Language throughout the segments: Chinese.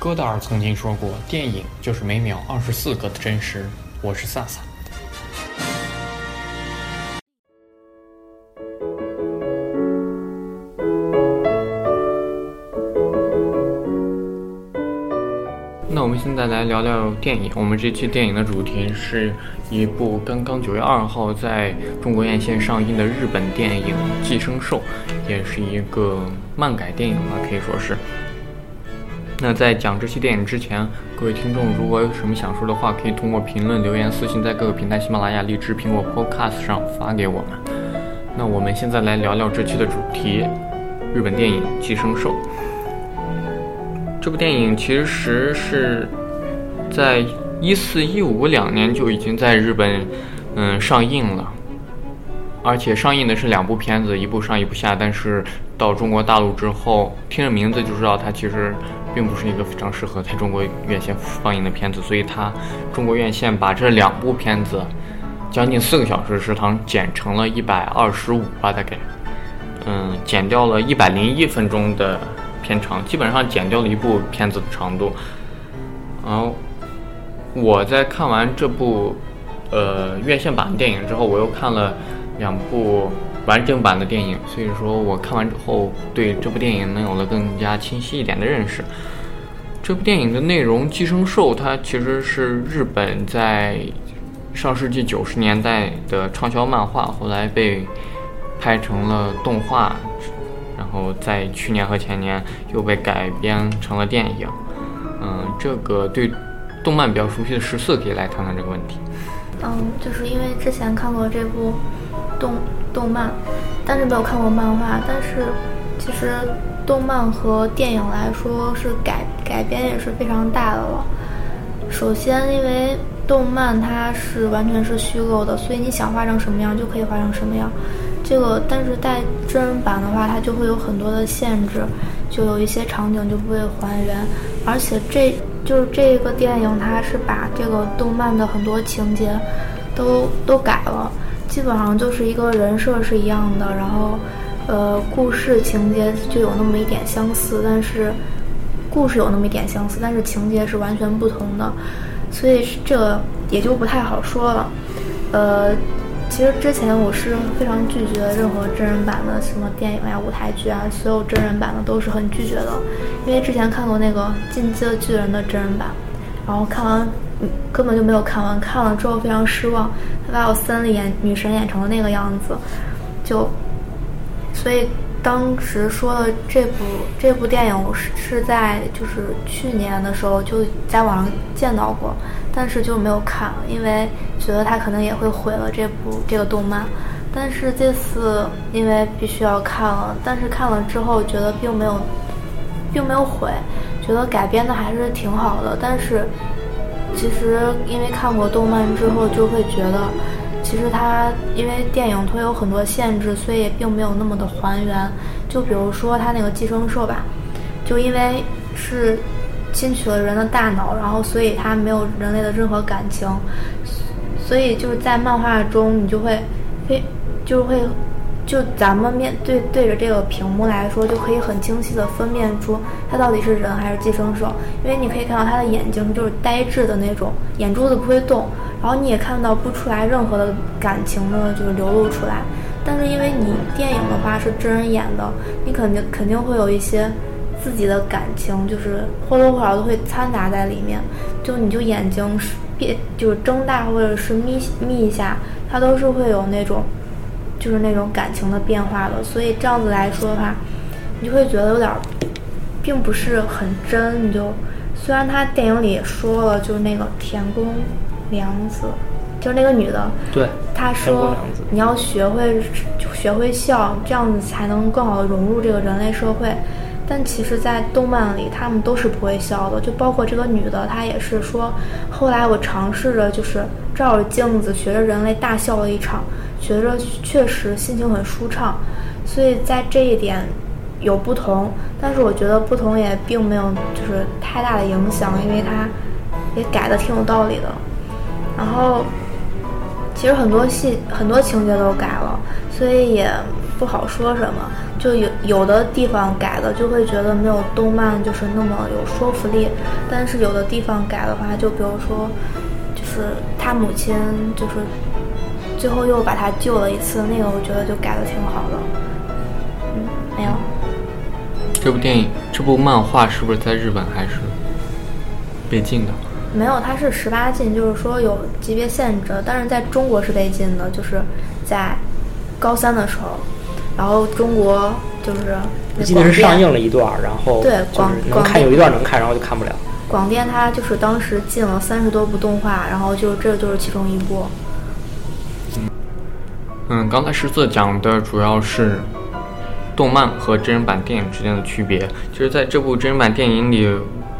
戈达尔曾经说过：“电影就是每秒二十四个的真实。”我是萨萨。那我们现在来聊聊电影。我们这期电影的主题是一部刚刚九月二号在中国院线上映的日本电影《寄生兽》，也是一个漫改电影吧，可以说是。那在讲这期电影之前，各位听众如果有什么想说的话，可以通过评论、留言、私信，在各个平台，喜马拉雅、荔枝、苹果 Podcast 上发给我们。那我们现在来聊聊这期的主题：日本电影《寄生兽》。这部电影其实是在一四一五两年就已经在日本嗯上映了，而且上映的是两部片子，一部上一部下。但是到中国大陆之后，听着名字就知道它其实。并不是一个非常适合在中国院线放映的片子，所以它中国院线把这两部片子将近四个小时时长剪成了一百二十五吧，大概，嗯，减掉了一百零一分钟的片长，基本上减掉了一部片子的长度。然后我在看完这部呃院线版电影之后，我又看了两部。完整版的电影，所以说我看完之后对这部电影能有了更加清晰一点的认识。这部电影的内容《寄生兽》，它其实是日本在上世纪九十年代的畅销漫画，后来被拍成了动画，然后在去年和前年又被改编成了电影。嗯，这个对动漫比较熟悉的十四可以来谈谈这个问题。嗯，就是因为之前看过这部动。动漫，但是没有看过漫画。但是，其实动漫和电影来说是改改编也是非常大的了。首先，因为动漫它是完全是虚构的，所以你想画成什么样就可以画成什么样。这个，但是带真人版的话，它就会有很多的限制，就有一些场景就不会还原。而且，这就是这个电影，它是把这个动漫的很多情节都都改了。基本上就是一个人设是一样的，然后，呃，故事情节就有那么一点相似，但是故事有那么一点相似，但是情节是完全不同的，所以这也就不太好说了。呃，其实之前我是非常拒绝任何真人版的什么电影呀、舞台剧啊，所有真人版的都是很拒绝的，因为之前看过那个《进击的巨人》的真人版，然后看完。根本就没有看完，看了之后非常失望。他把我森里演女神演成了那个样子，就，所以当时说的这部这部电影，我是是在就是去年的时候就在网上见到过，但是就没有看，因为觉得他可能也会毁了这部这个动漫。但是这次因为必须要看了，但是看了之后觉得并没有，并没有毁，觉得改编的还是挺好的，但是。其实，因为看过动漫之后，就会觉得，其实它因为电影它有很多限制，所以也并没有那么的还原。就比如说它那个寄生兽吧，就因为是侵取了人的大脑，然后所以它没有人类的任何感情，所以就是在漫画中，你就会非就会。就咱们面对对着这个屏幕来说，就可以很清晰的分辨出它到底是人还是寄生兽，因为你可以看到它的眼睛就是呆滞的那种，眼珠子不会动，然后你也看到不出来任何的感情的，就是流露出来。但是因为你电影的话是真人演的，你肯定肯定会有一些自己的感情，就是或多或少都会掺杂在里面。就你就眼睛别就是睁大或者是眯眯一下，它都是会有那种。就是那种感情的变化了，所以这样子来说的话，你就会觉得有点，并不是很真。你就虽然他电影里也说了，就是那个田宫良子，就是那个女的，对，她说你要学会学会笑，这样子才能更好的融入这个人类社会。但其实，在动漫里，他们都是不会笑的，就包括这个女的，她也是说，后来我尝试着就是照着镜子学着人类大笑了一场。觉着确实心情很舒畅，所以在这一点有不同，但是我觉得不同也并没有就是太大的影响，因为它也改的挺有道理的。然后其实很多戏很多情节都改了，所以也不好说什么。就有有的地方改的就会觉得没有动漫就是那么有说服力，但是有的地方改的话，就比如说，就是他母亲就是最后又把他救了一次，那个我觉得就改的挺好的。嗯，没有。这部电影、这部漫画是不是在日本还是被禁的？没有，它是十八禁，就是说有级别限制，但是在中国是被禁的，就是在高三的时候，然后中国就是我记得是上映了一段，然后对广能看有一段能看，然后就看不了。广电它就是当时禁了三十多部动画，然后就这就是其中一部。嗯，刚才十四讲的主要是动漫和真人版电影之间的区别。其实，在这部真人版电影里，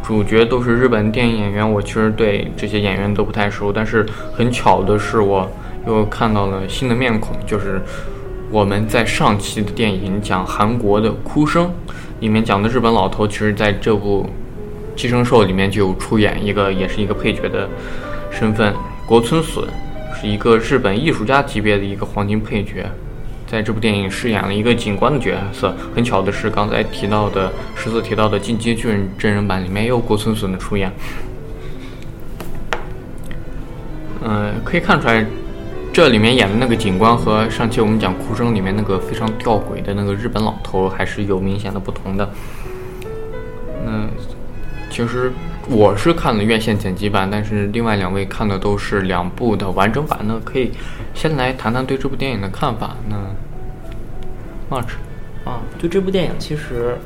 主角都是日本电影演员。我其实对这些演员都不太熟，但是很巧的是，我又看到了新的面孔，就是我们在上期的电影讲韩国的《哭声》里面讲的日本老头，其实在这部《寄生兽》里面就有出演一个，也是一个配角的身份，国村隼。是一个日本艺术家级别的一个黄金配角，在这部电影饰演了一个警官的角色。很巧的是，刚才提到的十四提到的《进击巨人》真人版里面也有国村隼的出演。嗯，可以看出来，这里面演的那个警官和上期我们讲《哭声》里面那个非常吊诡的那个日本老头还是有明显的不同的。那其实。我是看了院线剪辑版，但是另外两位看的都是两部的完整版。那可以先来谈谈对这部电影的看法。那 March 啊，对这部电影，其实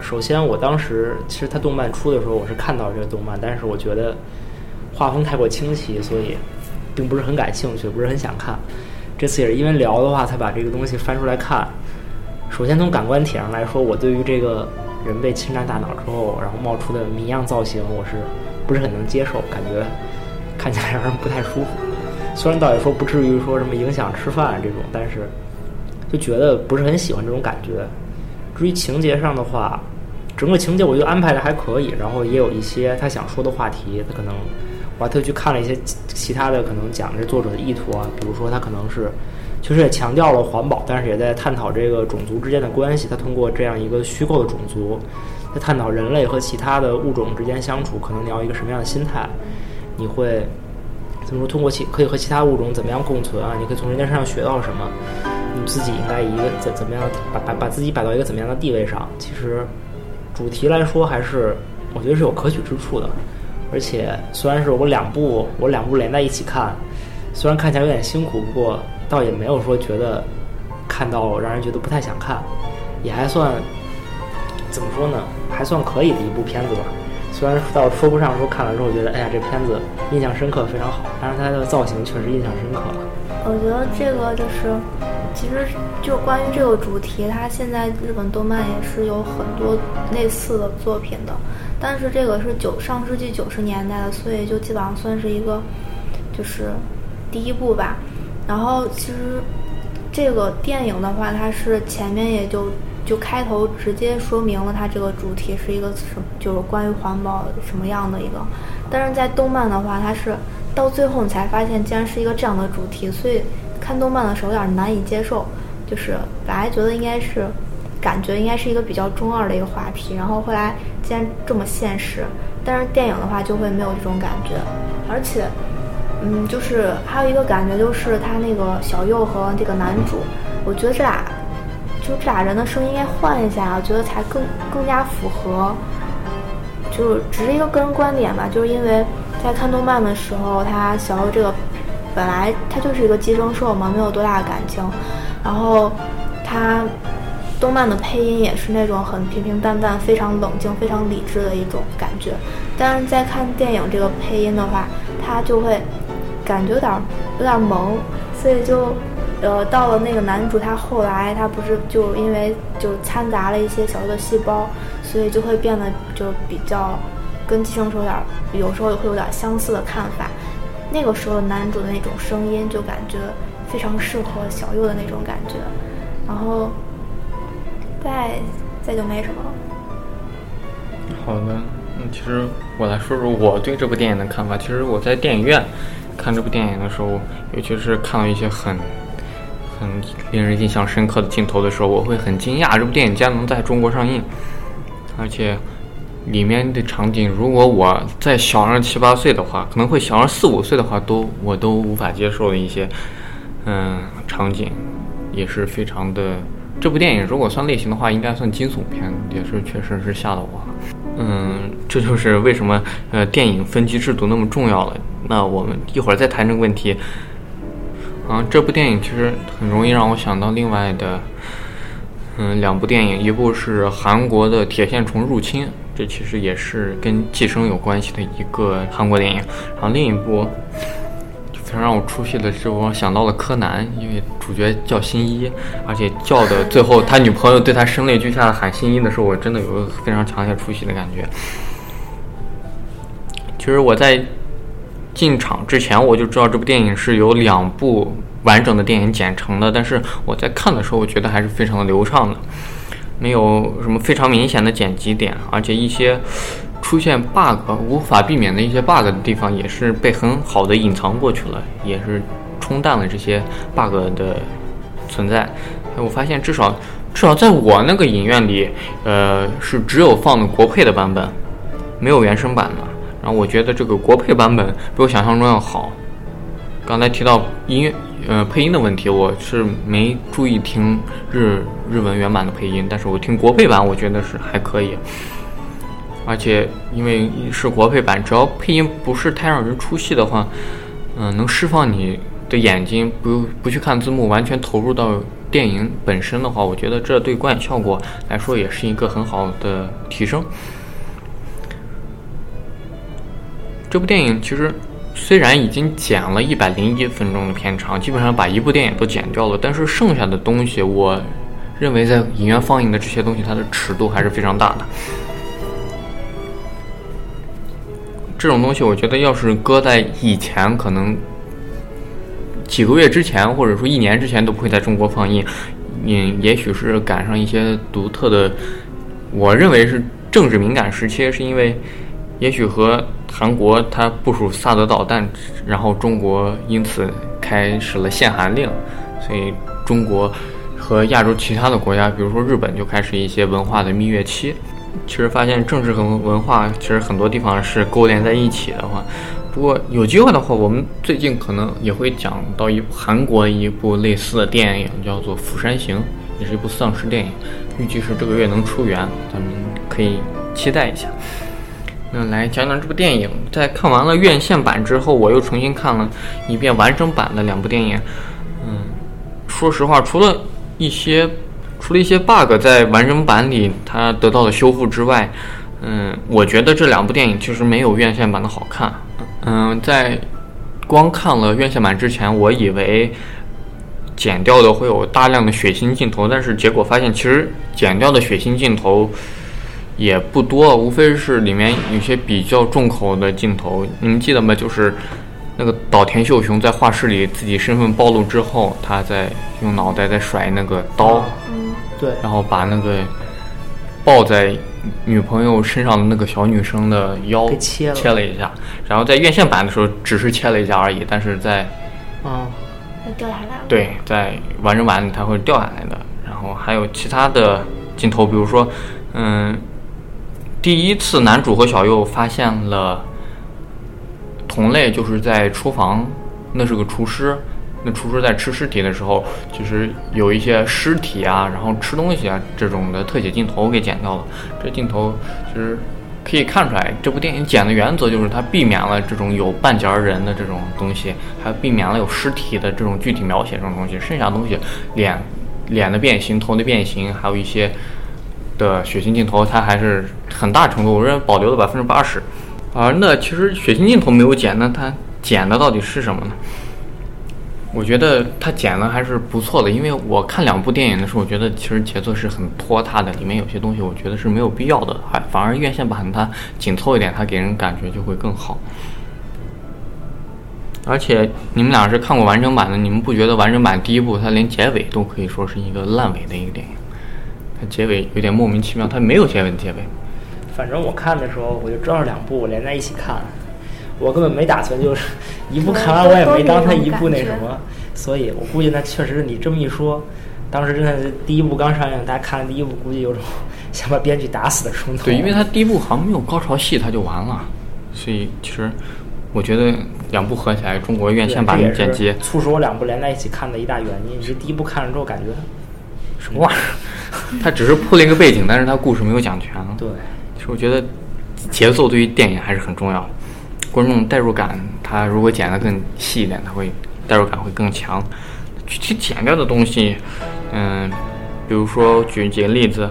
首先我当时其实它动漫出的时候，我是看到这个动漫，但是我觉得画风太过清奇，所以并不是很感兴趣，不是很想看。这次也是因为聊的话，才把这个东西翻出来看。首先从感官体上来说，我对于这个。人被侵占大脑之后，然后冒出的谜样造型，我是不是很能接受？感觉看起来让人不太舒服。虽然倒也说不至于说什么影响吃饭这种，但是就觉得不是很喜欢这种感觉。至于情节上的话，整个情节我觉得安排的还可以，然后也有一些他想说的话题。他可能我还特去看了一些其他的，可能讲这作者的意图啊，比如说他可能是。其实也强调了环保，但是也在探讨这个种族之间的关系。他通过这样一个虚构的种族，在探讨人类和其他的物种之间相处，可能你要一个什么样的心态？你会怎么说？通过其可以和其他物种怎么样共存啊？你可以从人家身上学到什么？你自己应该一个怎怎么样把把把自己摆到一个怎么样的地位上？其实主题来说，还是我觉得是有可取之处的。而且虽然是我两部我两部连在一起看，虽然看起来有点辛苦，不过。倒也没有说觉得看到让人觉得不太想看，也还算怎么说呢？还算可以的一部片子吧。虽然倒说不上说看了之后觉得哎呀这片子印象深刻非常好，但是它的造型确实印象深刻了。我觉得这个就是，其实就关于这个主题，它现在日本动漫也是有很多类似的作品的，但是这个是九上世纪九十年代的，所以就基本上算是一个就是第一部吧。然后其实这个电影的话，它是前面也就就开头直接说明了它这个主题是一个什么，就是关于环保什么样的一个。但是在动漫的话，它是到最后你才发现竟然是一个这样的主题，所以看动漫的时候有点难以接受。就是本来觉得应该是感觉应该是一个比较中二的一个话题，然后后来竟然这么现实。但是电影的话就会没有这种感觉，而且。嗯，就是还有一个感觉，就是他那个小右和这个男主，我觉得这俩，就这俩人的声音应该换一下，我觉得才更更加符合。就只是一个个人观点吧，就是因为在看动漫的时候，他小右这个本来他就是一个寄生兽嘛，没有多大的感情，然后他动漫的配音也是那种很平平淡淡、非常冷静、非常理智的一种感觉，但是在看电影这个配音的话，他就会。感觉有点有点萌，所以就，呃，到了那个男主，他后来他不是就因为就掺杂了一些小的细胞，所以就会变得就比较跟寄生虫有点，有时候也会有点相似的看法。那个时候男主的那种声音就感觉非常适合小右的那种感觉，然后再再就没什么了。好的，嗯，其实我来说说我对这部电影的看法。其实我在电影院。看这部电影的时候，尤其是看到一些很、很令人印象深刻的镜头的时候，我会很惊讶，这部电影竟然能在中国上映，而且里面的场景，如果我再小上七八岁的话，可能会小上四五岁的话，都我都无法接受的一些嗯场景，也是非常的。这部电影如果算类型的话，应该算惊悚片，也是确实是吓到我了。嗯，这就是为什么呃电影分级制度那么重要了。那我们一会儿再谈这个问题。啊，这部电影其实很容易让我想到另外的，嗯，两部电影，一部是韩国的《铁线虫入侵》，这其实也是跟寄生有关系的一个韩国电影。然后另一部非常让我出戏的是，我想到了柯南，因为主角叫新一，而且叫的最后他女朋友对他声泪俱下的喊新一的时候，我真的有非常强烈出戏的感觉。其实我在。进场之前我就知道这部电影是由两部完整的电影剪成的，但是我在看的时候，我觉得还是非常的流畅的，没有什么非常明显的剪辑点，而且一些出现 bug 无法避免的一些 bug 的地方，也是被很好的隐藏过去了，也是冲淡了这些 bug 的存在。我发现至少至少在我那个影院里，呃，是只有放的国配的版本，没有原声版的。然后我觉得这个国配版本比我想象中要好。刚才提到音乐，呃，配音的问题，我是没注意听日日文原版的配音，但是我听国配版，我觉得是还可以。而且因为是国配版，只要配音不是太让人出戏的话，嗯，能释放你的眼睛，不不去看字幕，完全投入到电影本身的话，我觉得这对观影效果来说也是一个很好的提升。这部电影其实虽然已经剪了一百零一分钟的片长，基本上把一部电影都剪掉了，但是剩下的东西，我认为在影院放映的这些东西，它的尺度还是非常大的。这种东西，我觉得要是搁在以前，可能几个月之前，或者说一年之前都不会在中国放映。嗯，也许是赶上一些独特的，我认为是政治敏感时期，是因为。也许和韩国它部署萨德导弹，然后中国因此开始了限韩令，所以中国和亚洲其他的国家，比如说日本，就开始一些文化的蜜月期。其实发现政治和文化其实很多地方是勾连在一起的话，不过有机会的话，我们最近可能也会讲到一部韩国一部类似的电影，叫做《釜山行》，也是一部丧尸电影，预计是这个月能出源，咱们可以期待一下。那来讲讲这部电影。在看完了院线版之后，我又重新看了一遍完整版的两部电影。嗯，说实话，除了一些除了一些 bug 在完整版里它得到了修复之外，嗯，我觉得这两部电影其实没有院线版的好看。嗯，在光看了院线版之前，我以为剪掉的会有大量的血腥镜头，但是结果发现，其实剪掉的血腥镜头。也不多，无非是里面有些比较重口的镜头。你们记得吗？就是那个岛田秀雄在画室里自己身份暴露之后，他在用脑袋在甩那个刀，嗯，对，然后把那个抱在女朋友身上的那个小女生的腰切了，切了一下。然后在院线版的时候只是切了一下而已，但是在嗯，掉下来了。对，在完整版里它会掉下来的。然后还有其他的镜头，比如说，嗯。第一次，男主和小右发现了同类，就是在厨房，那是个厨师。那厨师在吃尸体的时候，就是有一些尸体啊，然后吃东西啊这种的特写镜头给剪掉了。这镜头其实可以看出来，这部电影剪的原则就是它避免了这种有半截人的这种东西，还避免了有尸体的这种具体描写这种东西。剩下的东西，脸脸的变形、头的变形，还有一些。的血腥镜头，它还是很大程度，我认为保留了百分之八十。而那其实血腥镜头没有剪，那它剪的到底是什么呢？我觉得它剪的还是不错的，因为我看两部电影的时候，我觉得其实节奏是很拖沓的，里面有些东西我觉得是没有必要的，还反而院线版它紧凑一点，它给人感觉就会更好。而且你们俩是看过完整版的，你们不觉得完整版第一部它连结尾都可以说是一个烂尾的一个电影？结尾有点莫名其妙，它没有结尾的结尾。反正我看的时候，我就知道两部连在一起看，我根本没打算就是一部看完我也没当它一部那什么，所以我估计那确实你这么一说，当时真的是第一部刚上映，大家看了第一部，估计有种想把编剧打死的冲动。对，因为它第一部好像没有高潮戏，它就完了，所以其实我觉得两部合起来，中国院线版这也是剪辑，促使我两部连在一起看的一大原因。你这第一部看了之后，感觉什么玩意儿？它只是铺了一个背景，但是他故事没有讲全。对，其实我觉得节奏对于电影还是很重要，观众代入感，他如果剪得更细一点，他会代入感会更强。具体剪掉的东西，嗯，比如说举几个例子，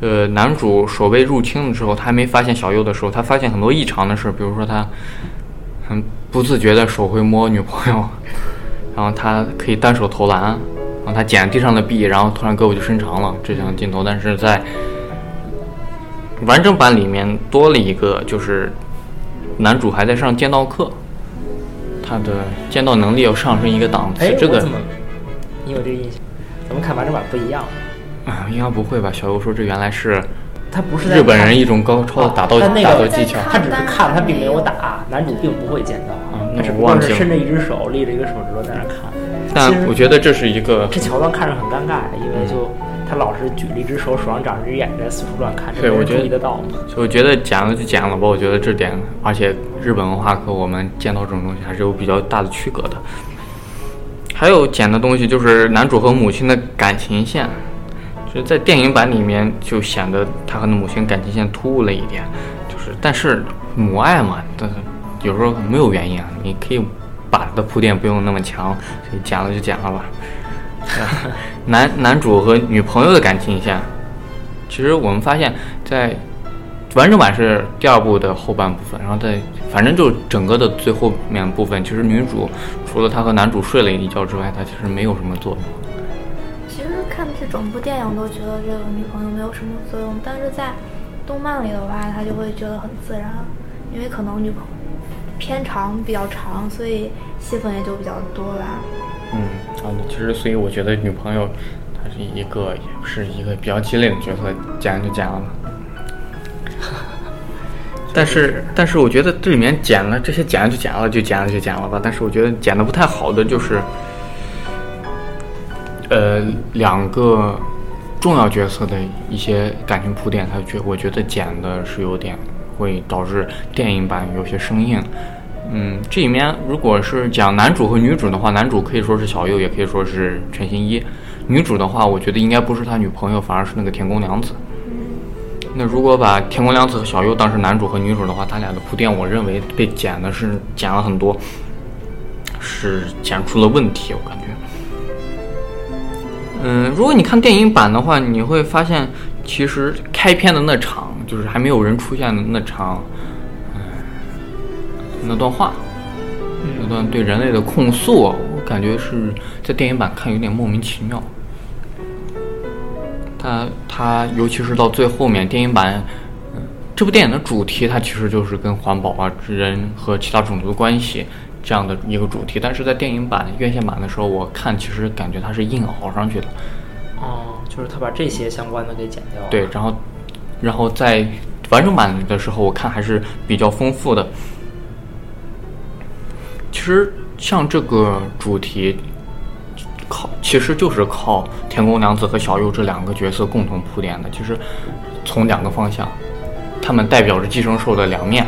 呃，男主守卫入侵的时候，他还没发现小右的时候，他发现很多异常的事，比如说他很不自觉的手会摸女朋友，然后他可以单手投篮，然后他捡地上的币，然后突然胳膊就伸长了，这项镜头，但是在完整版里面多了一个，就是男主还在上剑道课，他的剑道能力要上升一个档次哎，。这个你有这个印象？咱们看完整版不一样，啊，应该不会吧？小优说这原来是他不是日本人一种高超的打斗、但那个打斗技巧。他只是看，他并没有打，男主并不会剑道，啊那他只不过是伸着一只手，立着一个手指头在那儿看。但我觉得这是一个这桥段看着很尴尬，因为就他老是举了一只手，手上长着只眼在四处乱看，对我觉得注意得到吗？就我觉得剪了就剪了吧，我觉得这点，而且日本文化和我们见到这种东西还是有比较大的区隔的。还有剪的东西就是男主和母亲的感情线，就是在电影版里面就显得他和母亲感情线突兀了一点，就是但是母爱嘛，但是有时候没有原因啊，你可以把的铺垫不用那么强，所以剪了就剪了吧。男男主和女朋友的感情线，其实我们发现，在完整版是第二部的后半部分，然后在反正就整个的最后面部分，其实女主除了她和男主睡了一觉之外，她其实没有什么作用。其实看的这整部电影都觉得这个女朋友没有什么作用，但是在动漫里的话，他就会觉得很自然，因为可能女朋友片长比较长，所以戏份也就比较多吧。嗯，啊，其实所以我觉得女朋友她是一个也是一个比较鸡肋的角色，剪就剪了吧。但是，但是我觉得这里面剪了这些剪了就剪了，就剪了就剪了吧。但是我觉得剪的不太好的就是，呃，两个重要角色的一些感情铺垫，他觉我觉得剪的是有点会导致电影版有些生硬。嗯，这里面如果是讲男主和女主的话，男主可以说是小右，也可以说是陈新一。女主的话，我觉得应该不是他女朋友，反而是那个田宫凉子。那如果把田宫凉子和小右当成男主和女主的话，他俩的铺垫，我认为被剪的是剪了很多，是剪出了问题，我感觉。嗯，如果你看电影版的话，你会发现，其实开篇的那场，就是还没有人出现的那场，嗯，那段话，那段对人类的控诉，我感觉是在电影版看有点莫名其妙。他他尤其是到最后面，电影版，嗯，这部电影的主题它其实就是跟环保啊、人和其他种族的关系这样的一个主题，但是在电影版院线版的时候，我看其实感觉它是硬熬上去的。哦，就是他把这些相关的给剪掉了。对，然后，然后在完整版的时候，我看还是比较丰富的。其实像这个主题，靠其实就是靠天宫凉子和小右这两个角色共同铺垫的。其实从两个方向，他们代表着寄生兽的两面。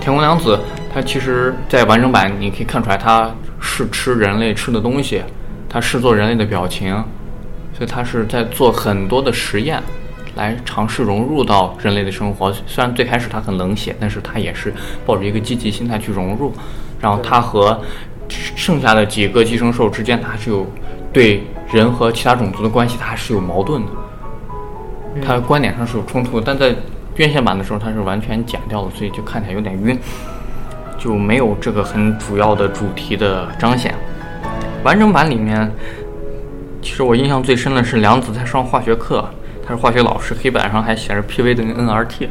天宫凉子，她其实在完整版你可以看出来，她是吃人类吃的东西，她是做人类的表情，所以她是在做很多的实验，来尝试融入到人类的生活。虽然最开始他很冷血，但是他也是抱着一个积极心态去融入。然后他和剩下的几个寄生兽之间，他是有对人和其他种族的关系，他还是有矛盾的。它观点上是有冲突，但在院线版的时候，他是完全剪掉了，所以就看起来有点晕，就没有这个很主要的主题的彰显。完整版里面，其实我印象最深的是梁子在上化学课，他是化学老师，黑板上还写着 PV 等于 nRT，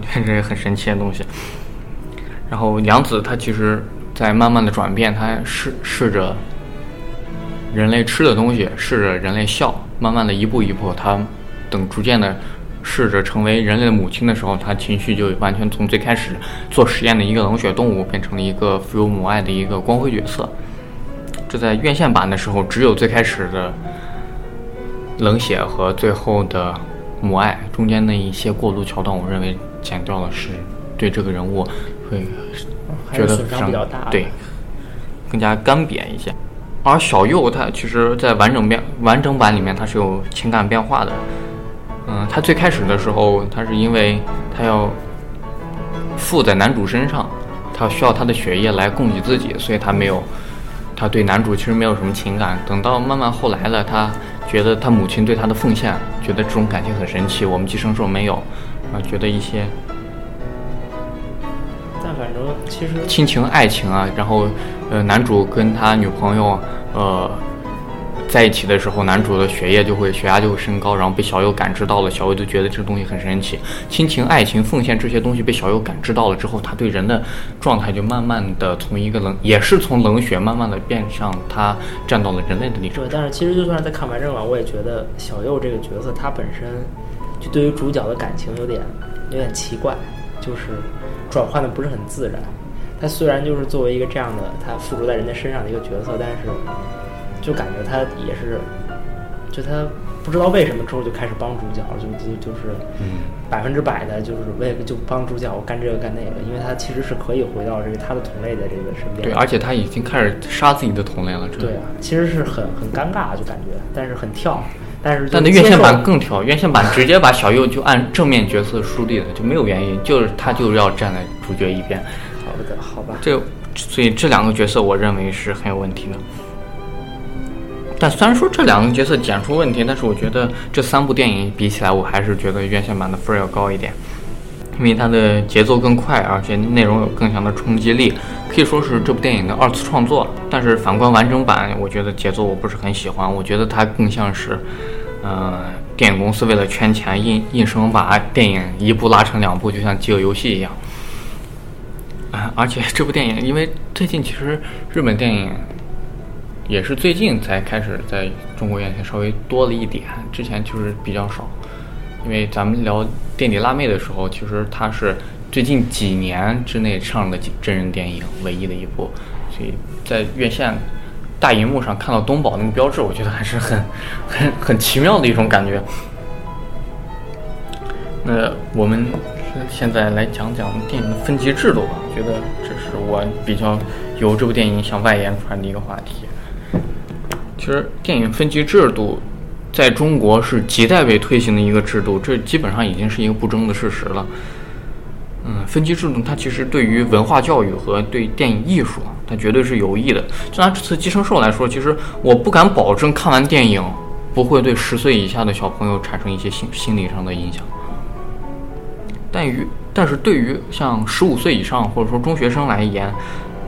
你看这是很神奇的东西。然后梁子他其实在慢慢的转变，他试试着人类吃的东西，试着人类笑，慢慢的一步一步，他等逐渐的试着成为人类的母亲的时候，他情绪就完全从最开始做实验的一个冷血动物，变成了一个富有母爱的一个光辉角色。这在院线版的时候，只有最开始的冷血和最后的母爱，中间那一些过渡桥段，我认为剪掉了，是对这个人物会觉得损伤比较大。对，更加干瘪一些。而小右他其实，在完整变完整版里面，他是有情感变化的。嗯，他最开始的时候，他是因为他要附在男主身上，他需要他的血液来供给自己，所以他没有，他对男主其实没有什么情感。等到慢慢后来了，他觉得他母亲对他的奉献，觉得这种感情很神奇，我们寄生兽没有，啊，觉得一些。但反正其实亲情、爱情啊，然后，呃，男主跟他女朋友，呃，在一起的时候，男主的血液就会血压就会升高，然后被小右感知到了，小右就觉得这个东西很神奇。亲情、爱情、奉献这些东西被小右感知到了之后，他对人的状态就慢慢的从一个冷，也是从冷血慢慢的变向他站到了人类的立场。对，但是其实就算是在看完整版，我也觉得小右这个角色他本身就对于主角的感情有点有点奇怪，就是转换的不是很自然。他虽然就是作为一个这样的他附着在人家身上的一个角色，但是就感觉他也是，就他不知道为什么之后就开始帮主角，就就就是百分之百的就是为了就帮主角干这个干那个，因为他其实是可以回到这个他的同类的这个身边。对，而且他已经开始杀自己的同类了。对啊，其实是很很尴尬，就感觉，但是很跳。但是，但那院线版更跳，院线版直接把小右就按正面角色树立了，就没有原因，就是他就是要站在主角一边。好的，好吧。这所以这两个角色我认为是很有问题的。但虽然说这两个角色剪出问题，但是我觉得这三部电影比起来，我还是觉得院线版的分儿要高一点，因为它的节奏更快，而且内容有更强的冲击力，可以说是这部电影的二次创作。但是反观完整版，我觉得节奏我不是很喜欢，我觉得它更像是，呃，电影公司为了圈钱，硬硬生把电影一部拉成两部，就像《饥饿游戏》一样。啊，而且这部电影，因为最近其实日本电影也是最近才开始在中国院线稍微多了一点，之前就是比较少。因为咱们聊垫底辣妹的时候，其实它是最近几年之内上的真人电影唯一的一部，所以在院线大荧幕上看到东宝那个标志，我觉得还是很很 很奇妙的一种感觉。那我们现在来讲讲电影的分级制度吧，我觉得这是我比较由这部电影想外延出来的一个话题。其实电影分级制度在中国是亟待被推行的一个制度，这基本上已经是一个不争的事实了。嗯，分级制度它其实对于文化教育和对电影艺术，它绝对是有益的。就拿这次《寄生兽》来说，其实我不敢保证看完电影不会对十岁以下的小朋友产生一些心心理上的影响。但于但是对于像十五岁以上或者说中学生来言，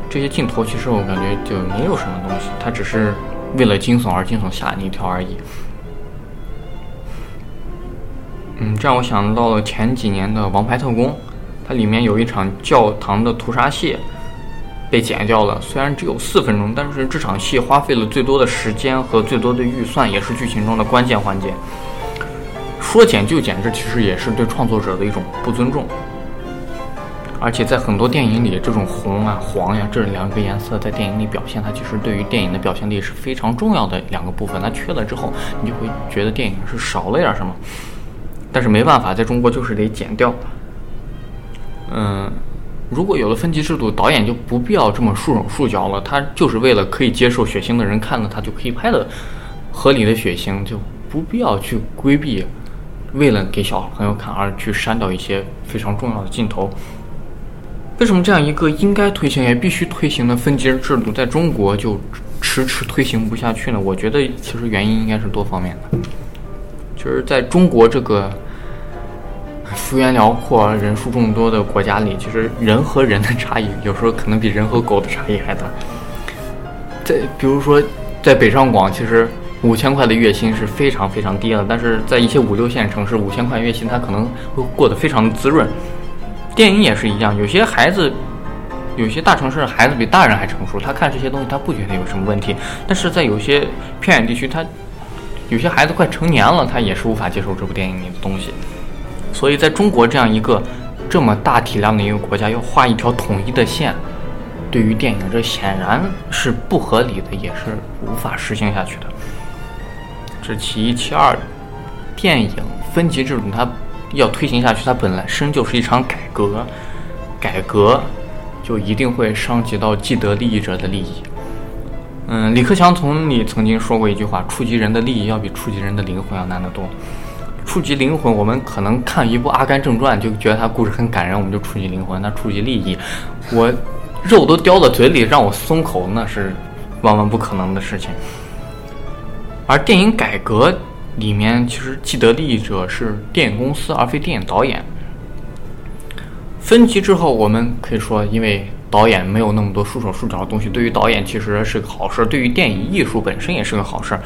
这些镜头其实我感觉就没有什么东西，它只是为了惊悚而惊悚吓你一跳而已。嗯，这让我想到了前几年的《王牌特工》，它里面有一场教堂的屠杀戏被剪掉了，虽然只有四分钟，但是这场戏花费了最多的时间和最多的预算，也是剧情中的关键环节。说剪就剪，这其实也是对创作者的一种不尊重。而且在很多电影里，这种红啊、黄呀这两个颜色在电影里表现，它其实对于电影的表现力是非常重要的两个部分。它缺了之后，你就会觉得电影是少了点什么。但是没办法，在中国就是得剪掉。嗯，如果有了分级制度，导演就不必要这么束手束脚了。他就是为了可以接受血腥的人看了，他就可以拍的合理的血腥，就不必要去规避。为了给小朋友看而去删掉一些非常重要的镜头，为什么这样一个应该推行也必须推行的分级制度在中国就迟迟推行不下去呢？我觉得其实原因应该是多方面的，就是在中国这个幅员辽阔、人数众多的国家里，其实人和人的差异有时候可能比人和狗的差异还大。在比如说，在北上广，其实。五千块的月薪是非常非常低了，但是在一些五六线城市，五千块月薪他可能会过得非常的滋润。电影也是一样，有些孩子，有些大城市孩子比大人还成熟，他看这些东西他不觉得有什么问题。但是在有些偏远地区，他有些孩子快成年了，他也是无法接受这部电影里的东西。所以在中国这样一个这么大体量的一个国家，要画一条统一的线，对于电影，这显然是不合理的，也是无法实行下去的。这其一，其二，电影分级制度它要推行下去，它本来身就是一场改革，改革就一定会伤及到既得利益者的利益。嗯，李克强总理曾经说过一句话：“触及人的利益要比触及人的灵魂要难得多。”触及灵魂，我们可能看一部《阿甘正传》就觉得他故事很感人，我们就触及灵魂。那触及利益，我肉都叼到嘴里让我松口，那是万万不可能的事情。而电影改革里面，其实既得利益者是电影公司，而非电影导演。分级之后，我们可以说，因为导演没有那么多束手束脚的东西，对于导演其实是个好事，对于电影艺术本身也是个好事。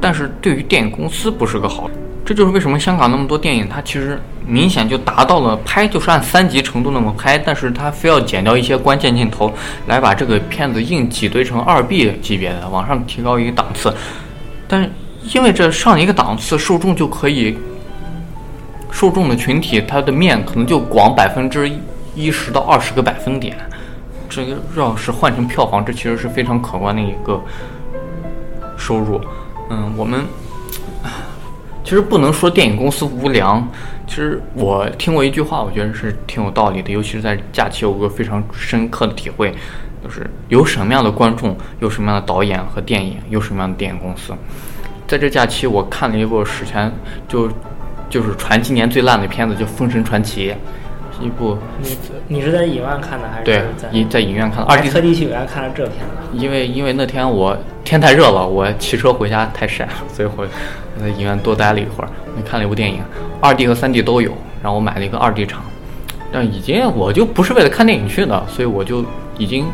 但是对于电影公司不是个好，这就是为什么香港那么多电影，它其实明显就达到了拍就是按三级程度那么拍，但是它非要剪掉一些关键镜头，来把这个片子硬挤兑成二 B 级别的，往上提高一个档次。但因为这上一个档次，受众就可以，受众的群体它的面可能就广百分之一十到二十个百分点，这个要是换成票房，这其实是非常可观的一个收入。嗯，我们其实不能说电影公司无良。其实我听过一句话，我觉得是挺有道理的，尤其是在假期有个非常深刻的体会，就是有什么样的观众，有什么样的导演和电影，有什么样的电影公司。在这假期，我看了一部史前就就是传今年最烂的片子，叫《封神传奇》，是一部。你你是在影院看的还是对在影在影院看的？二 D 特地去影院看了这片子？因为因为那天我天太热了，我骑车回家太晒了，所以我在影院多待了一会儿。我看了一部电影，二 D 和三 D 都有，然后我买了一个二 D 场。但已经我就不是为了看电影去的，所以我就已经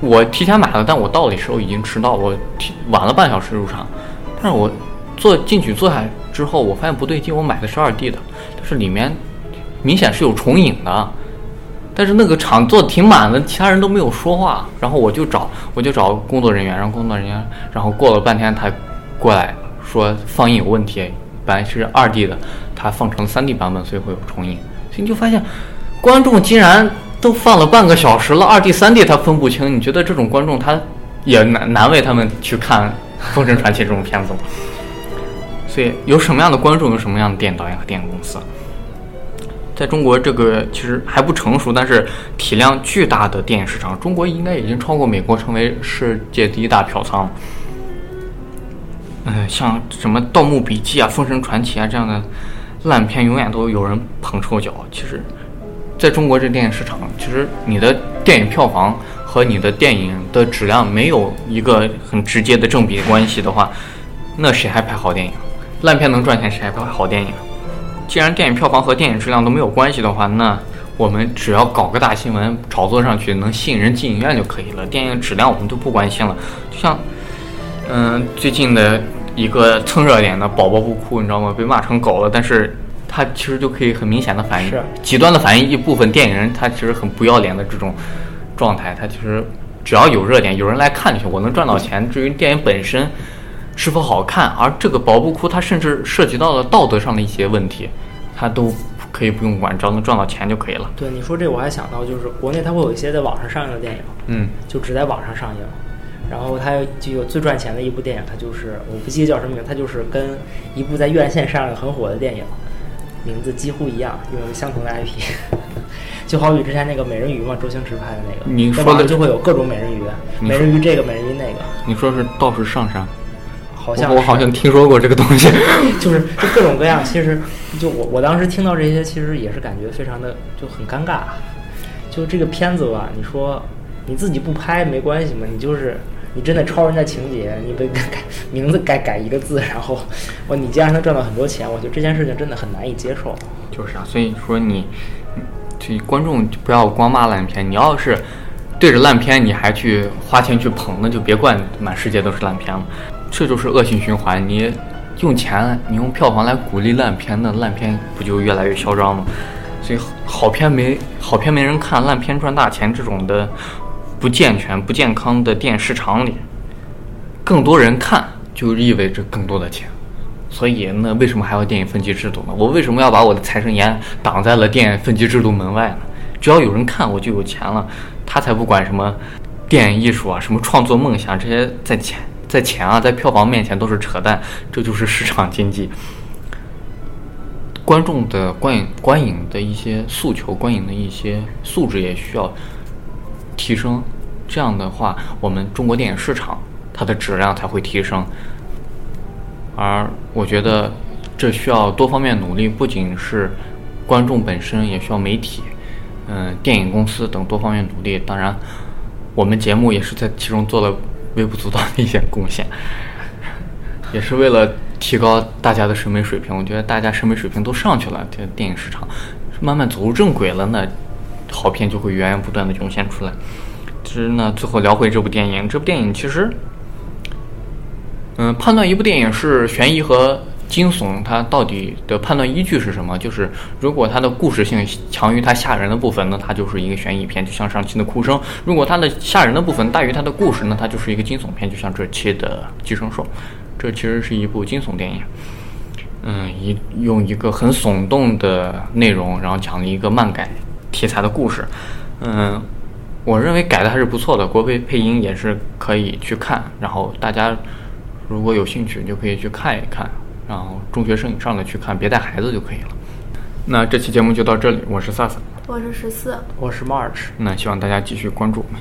我提前买了，但我到的时候已经迟到，我提晚了半小时入场。但是我坐进去坐下之后，我发现不对劲，我买的是二 D 的，但是里面明显是有重影的。但是那个场坐挺满的，其他人都没有说话。然后我就找，我就找工作人员，让工作人员，然后过了半天，他过来说放映有问题，本来是二 D 的，他放成三 D 版本，所以会有重影。所以你就发现，观众竟然都放了半个小时了，二 D、三 D 他分不清。你觉得这种观众他也难难为他们去看《封神传奇》这种片子吗？所以有什么样的观众，有什么样的电影导演和电影公司。在中国，这个其实还不成熟，但是体量巨大的电影市场，中国应该已经超过美国，成为世界第一大票仓。嗯、像什么《盗墓笔记》啊、《封神传奇》啊这样的烂片，永远都有人捧臭脚。其实，在中国这电影市场，其实你的电影票房和你的电影的质量没有一个很直接的正比关系的话，那谁还拍好电影？烂片能赚钱，谁还拍好电影？既然电影票房和电影质量都没有关系的话，那我们只要搞个大新闻炒作上去，能吸引人进影院就可以了。电影质量我们都不关心了。就像，嗯、最近的一个蹭热点的《宝宝不哭》，你知道吗？被骂成狗了，但是它其实就可以很明显的反映，极端的反映一部分电影人他其实很不要脸的这种状态。他其实只要有热点，有人来看就行，我能赚到钱。至于电影本身。是否好看？而这个宝不哭，它甚至涉及到了道德上的一些问题，它都可以不用管，只要能赚到钱就可以了。对你说这，我还想到就是国内它会有一些在网上上映的电影，嗯，就只在网上上映。然后它就有最赚钱的一部电影，它就是我不记得叫什么名，它就是跟一部在院线上映很火的电影名字几乎一样，用相同的 IP。就好比之前那个美人鱼嘛，周星驰拍的那个，你说的就会有各种美人鱼，美人鱼这个，美人鱼那个，你说是道士上山？好像我我好像听说过这个东西。就是就各种各样。其实就我我当时听到这些，其实也是感觉非常的就很尴尬。就这个片子吧，你说你自己不拍没关系嘛，你就是你真的抄人家情节，你被改改名字改改一个字，然后我你竟然能赚到很多钱，我觉得这件事情真的很难以接受。就是啊，所以说你，这观众就不要光骂烂片，你要是对着烂片你还去花钱去捧，那就别怪满世界都是烂片了。这就是恶性循环。你用钱，你用票房来鼓励烂片，那烂片不就越来越嚣张吗？所以好片没好片没人看，烂片赚大钱这种的不健全、不健康的电影市场里，更多人看就意味着更多的钱。所以，那为什么还要电影分级制度呢？我为什么要把我的财神爷挡在了电影分级制度门外呢？只要有人看，我就有钱了。他才不管什么电影艺术啊，什么创作梦想这些，在钱在钱啊，在票房面前都是扯淡。这就是市场经济。观众的观影观影的一些诉求，观影的一些素质也需要提升。这样的话，我们中国电影市场它的质量才会提升。而我觉得这需要多方面努力，不仅是观众本身，也需要媒体、嗯，电影公司等多方面努力。当然，我们节目也是在其中做了微不足道的一些贡献，也是为了。提高大家的审美水平，我觉得大家审美水平都上去了，这电影市场慢慢走入正轨了，呢好片就会源源不断的涌现出来。其实呢，最后聊回这部电影，这部电影其实，嗯，判断一部电影是悬疑和惊悚，它到底的判断依据是什么？就是如果它的故事性强于它吓人的部分，那它就是一个悬疑片，就像上期的《哭声》；如果它的吓人的部分大于它的故事，那它就是一个惊悚片，就像这期的《寄生兽》。这其实是一部惊悚电影，嗯，一用一个很耸动的内容，然后讲了一个漫改题材的故事，嗯，我认为改的还是不错的，国配配音也是可以去看，然后大家如果有兴趣就可以去看一看，然后中学生以上的去看，别带孩子就可以了。那这期节目就到这里，我是萨萨，我是十四，我是 March，那希望大家继续关注我们。